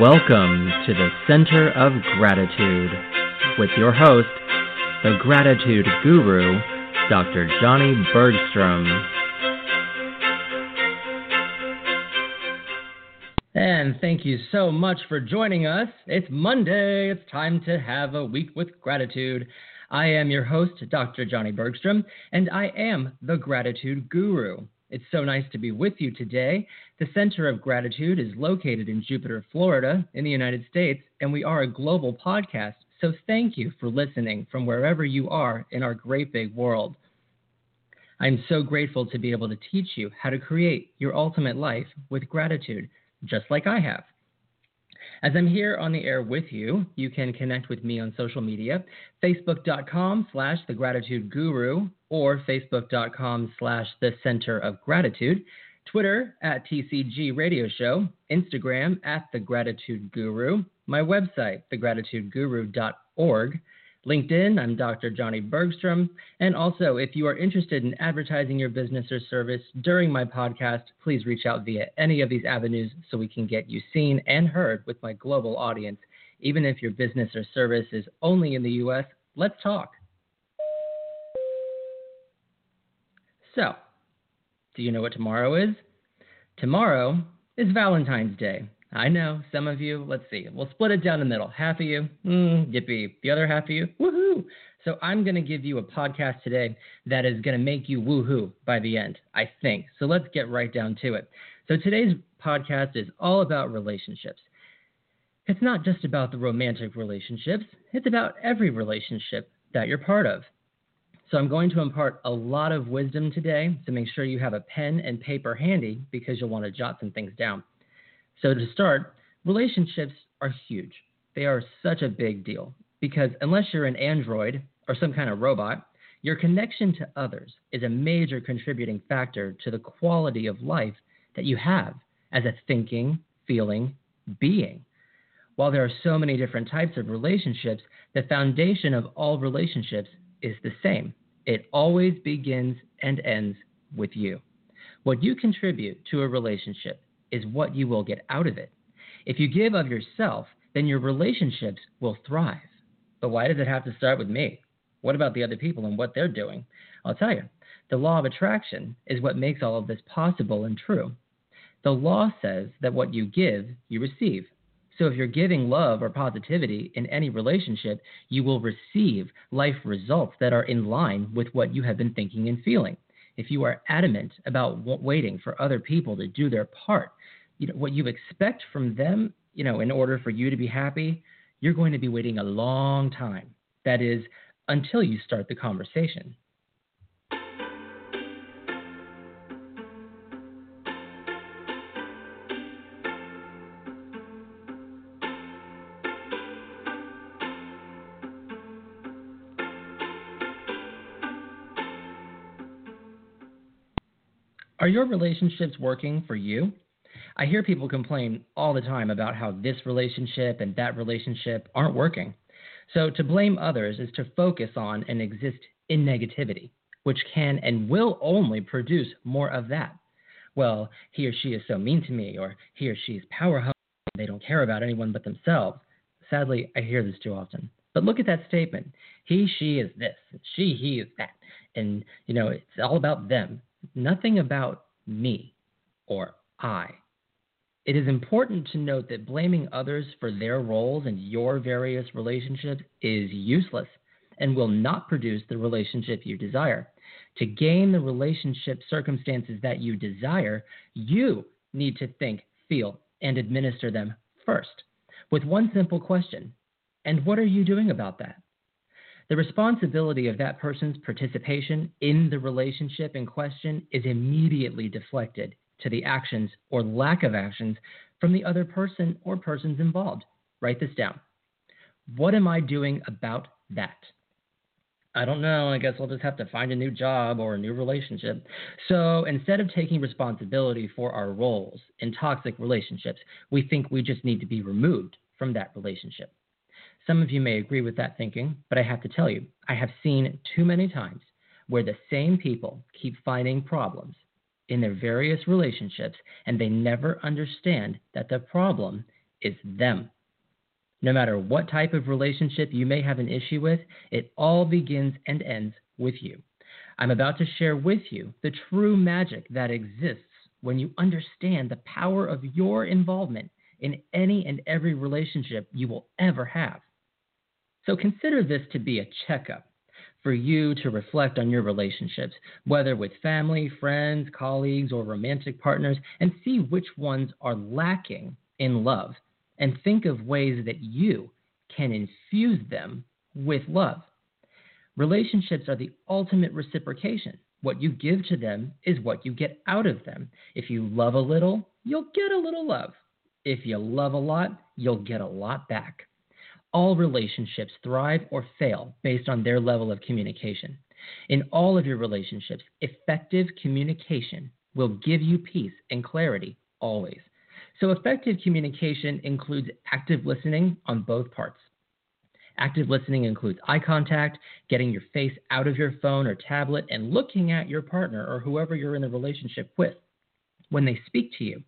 Welcome to the Center of Gratitude with your host, the Gratitude Guru, Dr. Johnny Bergstrom. And thank you so much for joining us. It's Monday. It's time to have a week with gratitude. I am your host, Dr. Johnny Bergstrom, and I am the Gratitude Guru. It's so nice to be with you today. The Center of Gratitude is located in Jupiter, Florida, in the United States, and we are a global podcast. So thank you for listening from wherever you are in our great big world. I'm so grateful to be able to teach you how to create your ultimate life with gratitude, just like I have. As I'm here on the air with you, you can connect with me on social media, facebook.com slash the gratitude guru or facebook.com slash the center of gratitude, Twitter at TCG Radio Show, Instagram at the gratitude guru, my website, thegratitudeguru.org, LinkedIn, I'm Dr. Johnny Bergstrom. And also, if you are interested in advertising your business or service during my podcast, please reach out via any of these avenues so we can get you seen and heard with my global audience. Even if your business or service is only in the US, let's talk. So, do you know what tomorrow is? Tomorrow is Valentine's Day. I know some of you. Let's see. We'll split it down the middle. Half of you, mm, yippee. The other half of you, woohoo. So I'm going to give you a podcast today that is going to make you woohoo by the end, I think. So let's get right down to it. So today's podcast is all about relationships. It's not just about the romantic relationships, it's about every relationship that you're part of. So I'm going to impart a lot of wisdom today, so make sure you have a pen and paper handy because you'll want to jot some things down. So, to start, relationships are huge. They are such a big deal because unless you're an android or some kind of robot, your connection to others is a major contributing factor to the quality of life that you have as a thinking, feeling being. While there are so many different types of relationships, the foundation of all relationships is the same. It always begins and ends with you. What you contribute to a relationship is what you will get out of it. If you give of yourself, then your relationships will thrive. But why does it have to start with me? What about the other people and what they're doing? I'll tell you. The law of attraction is what makes all of this possible and true. The law says that what you give, you receive. So if you're giving love or positivity in any relationship, you will receive life results that are in line with what you have been thinking and feeling. If you are adamant about waiting for other people to do their part, you know, what you expect from them, you know, in order for you to be happy, you're going to be waiting a long time. That is, until you start the conversation. Are your relationships working for you? I hear people complain all the time about how this relationship and that relationship aren't working. So to blame others is to focus on and exist in negativity, which can and will only produce more of that. Well, he or she is so mean to me, or he or she is power hungry, they don't care about anyone but themselves. Sadly, I hear this too often. But look at that statement. He, she is this, she, he is that. And, you know, it's all about them. Nothing about me or I. It is important to note that blaming others for their roles in your various relationships is useless and will not produce the relationship you desire. To gain the relationship circumstances that you desire, you need to think, feel, and administer them first with one simple question And what are you doing about that? The responsibility of that person's participation in the relationship in question is immediately deflected to the actions or lack of actions from the other person or persons involved. Write this down. What am I doing about that? I don't know. I guess I'll just have to find a new job or a new relationship. So instead of taking responsibility for our roles in toxic relationships, we think we just need to be removed from that relationship. Some of you may agree with that thinking, but I have to tell you, I have seen too many times where the same people keep finding problems in their various relationships and they never understand that the problem is them. No matter what type of relationship you may have an issue with, it all begins and ends with you. I'm about to share with you the true magic that exists when you understand the power of your involvement in any and every relationship you will ever have. So consider this to be a checkup for you to reflect on your relationships, whether with family, friends, colleagues, or romantic partners, and see which ones are lacking in love, and think of ways that you can infuse them with love. Relationships are the ultimate reciprocation. What you give to them is what you get out of them. If you love a little, you'll get a little love. If you love a lot, you'll get a lot back. All relationships thrive or fail based on their level of communication. In all of your relationships, effective communication will give you peace and clarity always. So, effective communication includes active listening on both parts. Active listening includes eye contact, getting your face out of your phone or tablet, and looking at your partner or whoever you're in a relationship with when they speak to you,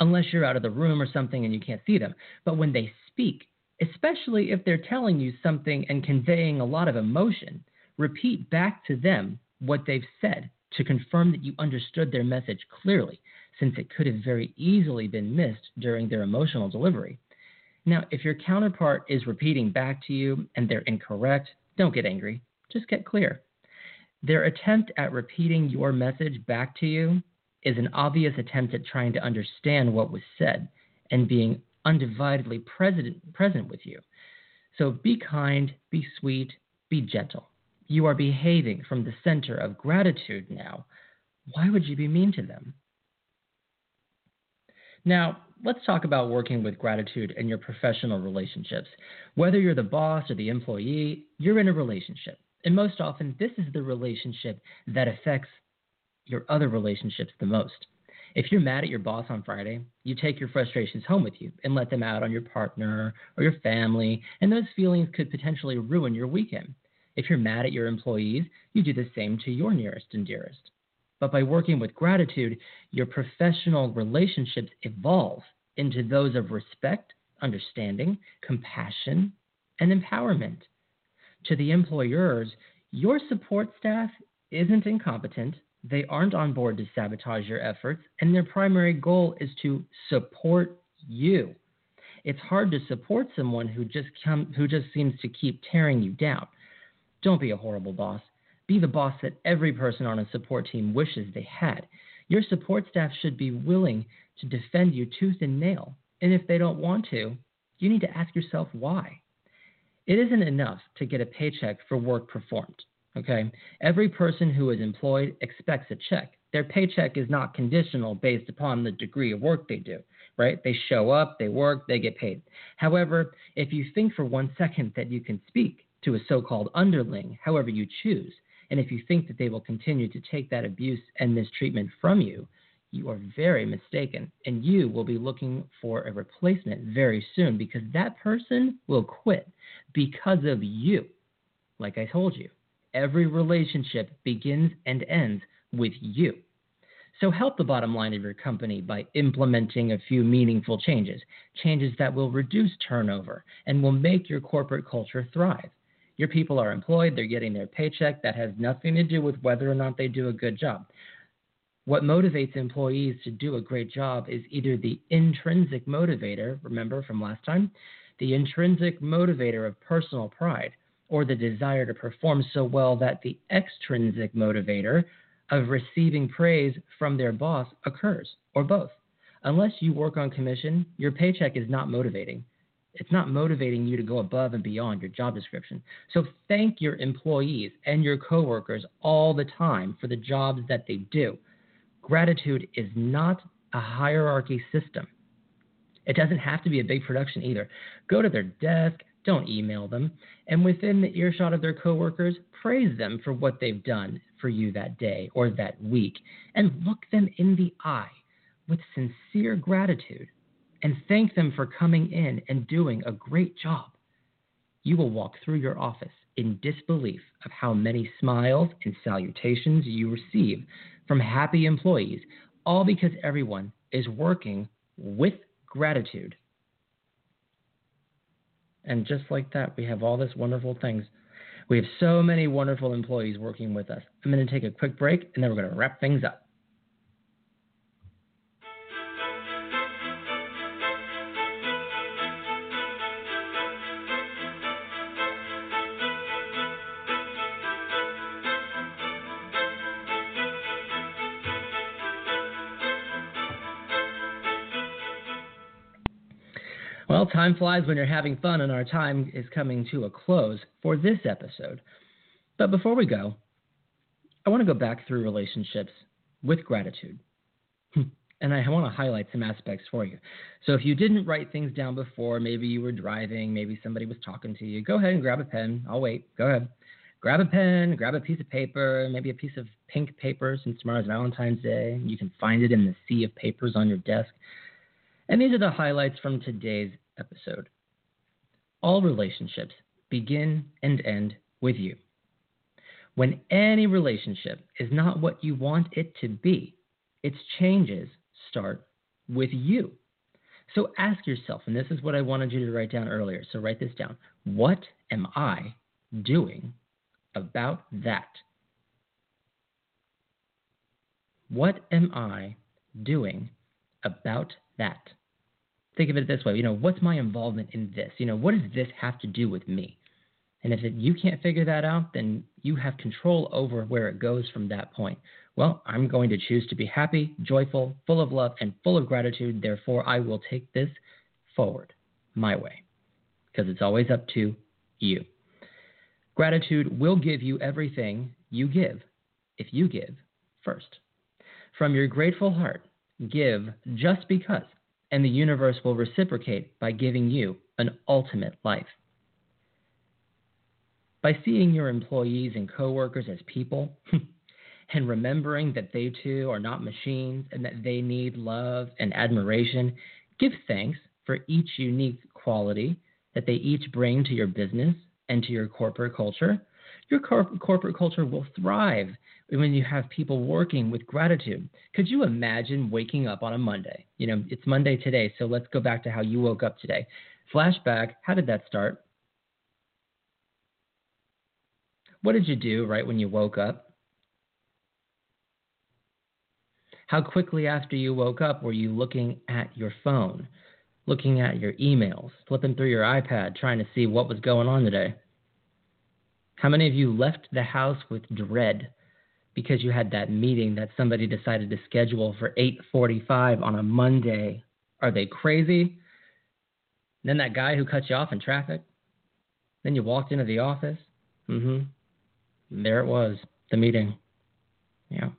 unless you're out of the room or something and you can't see them. But when they speak, especially if they're telling you something and conveying a lot of emotion, repeat back to them what they've said to confirm that you understood their message clearly, since it could have very easily been missed during their emotional delivery. Now, if your counterpart is repeating back to you and they're incorrect, don't get angry, just get clear. Their attempt at repeating your message back to you is an obvious attempt at trying to understand what was said and being undividedly present, present with you. So be kind, be sweet, be gentle. You are behaving from the center of gratitude now. Why would you be mean to them? Now, let's talk about working with gratitude in your professional relationships. Whether you're the boss or the employee, you're in a relationship. And most often, this is the relationship that affects your other relationships the most. If you're mad at your boss on Friday, you take your frustrations home with you and let them out on your partner or your family, and those feelings could potentially ruin your weekend. If you're mad at your employees, you do the same to your nearest and dearest. But by working with gratitude, your professional relationships evolve into those of respect, understanding, compassion, and empowerment. To the employers, your support staff isn't incompetent, they aren't on board to sabotage your efforts, and their primary goal is to support you. It's hard to support someone who just come, who just seems to keep tearing you down. Don't be a horrible boss. Be the boss that every person on a support team wishes they had. Your support staff should be willing to defend you tooth and nail. And if they don't want to, you need to ask yourself why. It isn't enough to get a paycheck for work performed. Okay? Every person who is employed expects a check. Their paycheck is not conditional based upon the degree of work they do, right? They show up, they work, they get paid. However, if you think for one second that you can speak to a so called underling however you choose, and if you think that they will continue to take that abuse and mistreatment from you, you are very mistaken. And you will be looking for a replacement very soon because that person will quit because of you. Like I told you, Every relationship begins and ends with you. So help the bottom line of your company by implementing a few meaningful changes, changes that will reduce turnover and will make your corporate culture thrive. Your people are employed, they're getting their paycheck. That has nothing to do with whether or not they do a good job. What motivates employees to do a great job is either the intrinsic motivator, remember from last time, the intrinsic motivator of personal pride, or the desire to perform so well that the extrinsic motivator of receiving praise from their boss occurs, or both. Unless you work on commission, your paycheck is not motivating. It's not motivating you to go above and beyond your job description. So thank your employees and your coworkers all the time for the jobs that they do. Gratitude is not a hierarchy system. It doesn't have to be a big production either. Go to their desk, don't email them, and within the earshot of their coworkers, praise them for what they've done for you that day or that week, and look them in the eye with sincere gratitude and thank them for coming in and doing a great job. You will walk through your office in disbelief of how many smiles and salutations you receive from happy employees, all because everyone is working with gratitude. And just like that, we have all this wonderful things. We have so many wonderful employees working with us. I'm going to take a quick break and then we're going to wrap things up. Time flies when you're having fun, and our time is coming to a close for this episode. But before we go, I want to go back through relationships with gratitude. Hmm. And I want to highlight some aspects for you. So if you didn't write things down before, maybe you were driving, maybe somebody was talking to you, go ahead and grab a pen. I'll wait. Go ahead. Grab a pen, grab a piece of paper, maybe a piece of pink paper since tomorrow's Valentine's Day. You can find it in the sea of papers on your desk. And these are the highlights from today's episode. All relationships begin and end with you. When any relationship is not what you want it to be, its changes start with you. So ask yourself, and this is what I wanted you to write down earlier. So write this down. What am I doing about that? What am I doing about that? Think of it this way, you know, what's my involvement in this? You know, what does this have to do with me? And if it, you can't figure that out, then you have control over where it goes from that point. Well, I'm going to choose to be happy, joyful, full of love, and full of gratitude. Therefore, I will take this forward my way because it's always up to you. Gratitude will give you everything you give if you give first. From your grateful heart, give just because, and the universe will reciprocate by giving you an ultimate life. By seeing your employees and coworkers as people and remembering that they too are not machines and that they need love and admiration, give thanks for each unique quality that they each bring to your business and to your corporate culture. Your cor- corporate culture will thrive when you have people working with gratitude. Could you imagine waking up on a Monday? You know, it's Monday today, so let's go back to how you woke up today. Flashback, how did that start? What did you do right when you woke up? How quickly after you woke up were you looking at your phone, looking at your emails, flipping through your iPad, trying to see what was going on today? How many of you left the house with dread because you had that meeting that somebody decided to schedule for 8:45 on a Monday? Are they crazy? then that guy who cut you off in traffic. Then you walked into the office. Mhm there it was, the meeting. Yeah.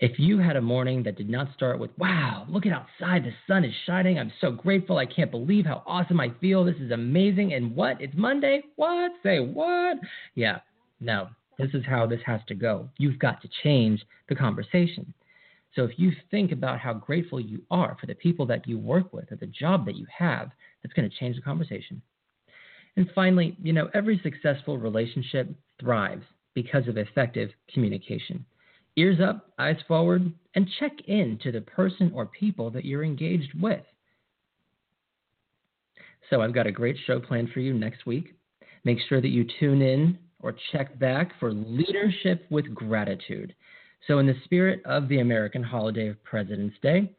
If you had a morning that did not start with, wow, look at outside, the sun is shining, I'm so grateful, I can't believe how awesome I feel, this is amazing, and what? It's Monday? What? Say what? Yeah, no, this is how this has to go. You've got to change the conversation. So if you think about how grateful you are for the people that you work with or the job that you have, that's going to change the conversation. And finally, you know, every successful relationship thrives because of effective communication. Ears up, eyes forward, and check in to the person or people that you're engaged with. So, I've got a great show planned for you next week. Make sure that you tune in or check back for Leadership with Gratitude. So, in the spirit of the American holiday of President's Day,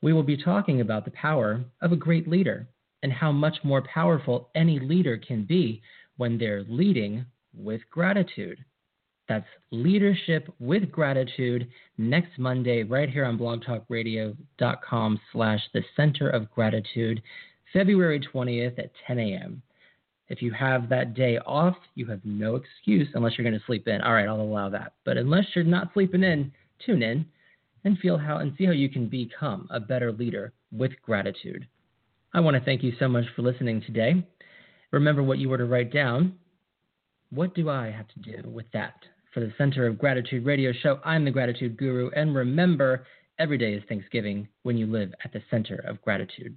we will be talking about the power of a great leader and how much more powerful any leader can be when they're leading with gratitude. That's leadership with gratitude next Monday, right here on blogtalkradio.com slash the center of gratitude. February 20th at 10 a.m. If you have that day off, you have no excuse unless you're going to sleep in. All right, I'll allow that. But unless you're not sleeping in, tune in and feel how and see how you can become a better leader with gratitude. I want to thank you so much for listening today. Remember what you were to write down. What do I have to do with that? For the Center of Gratitude radio show, I'm the Gratitude Guru. And remember, every day is Thanksgiving when you live at the center of gratitude.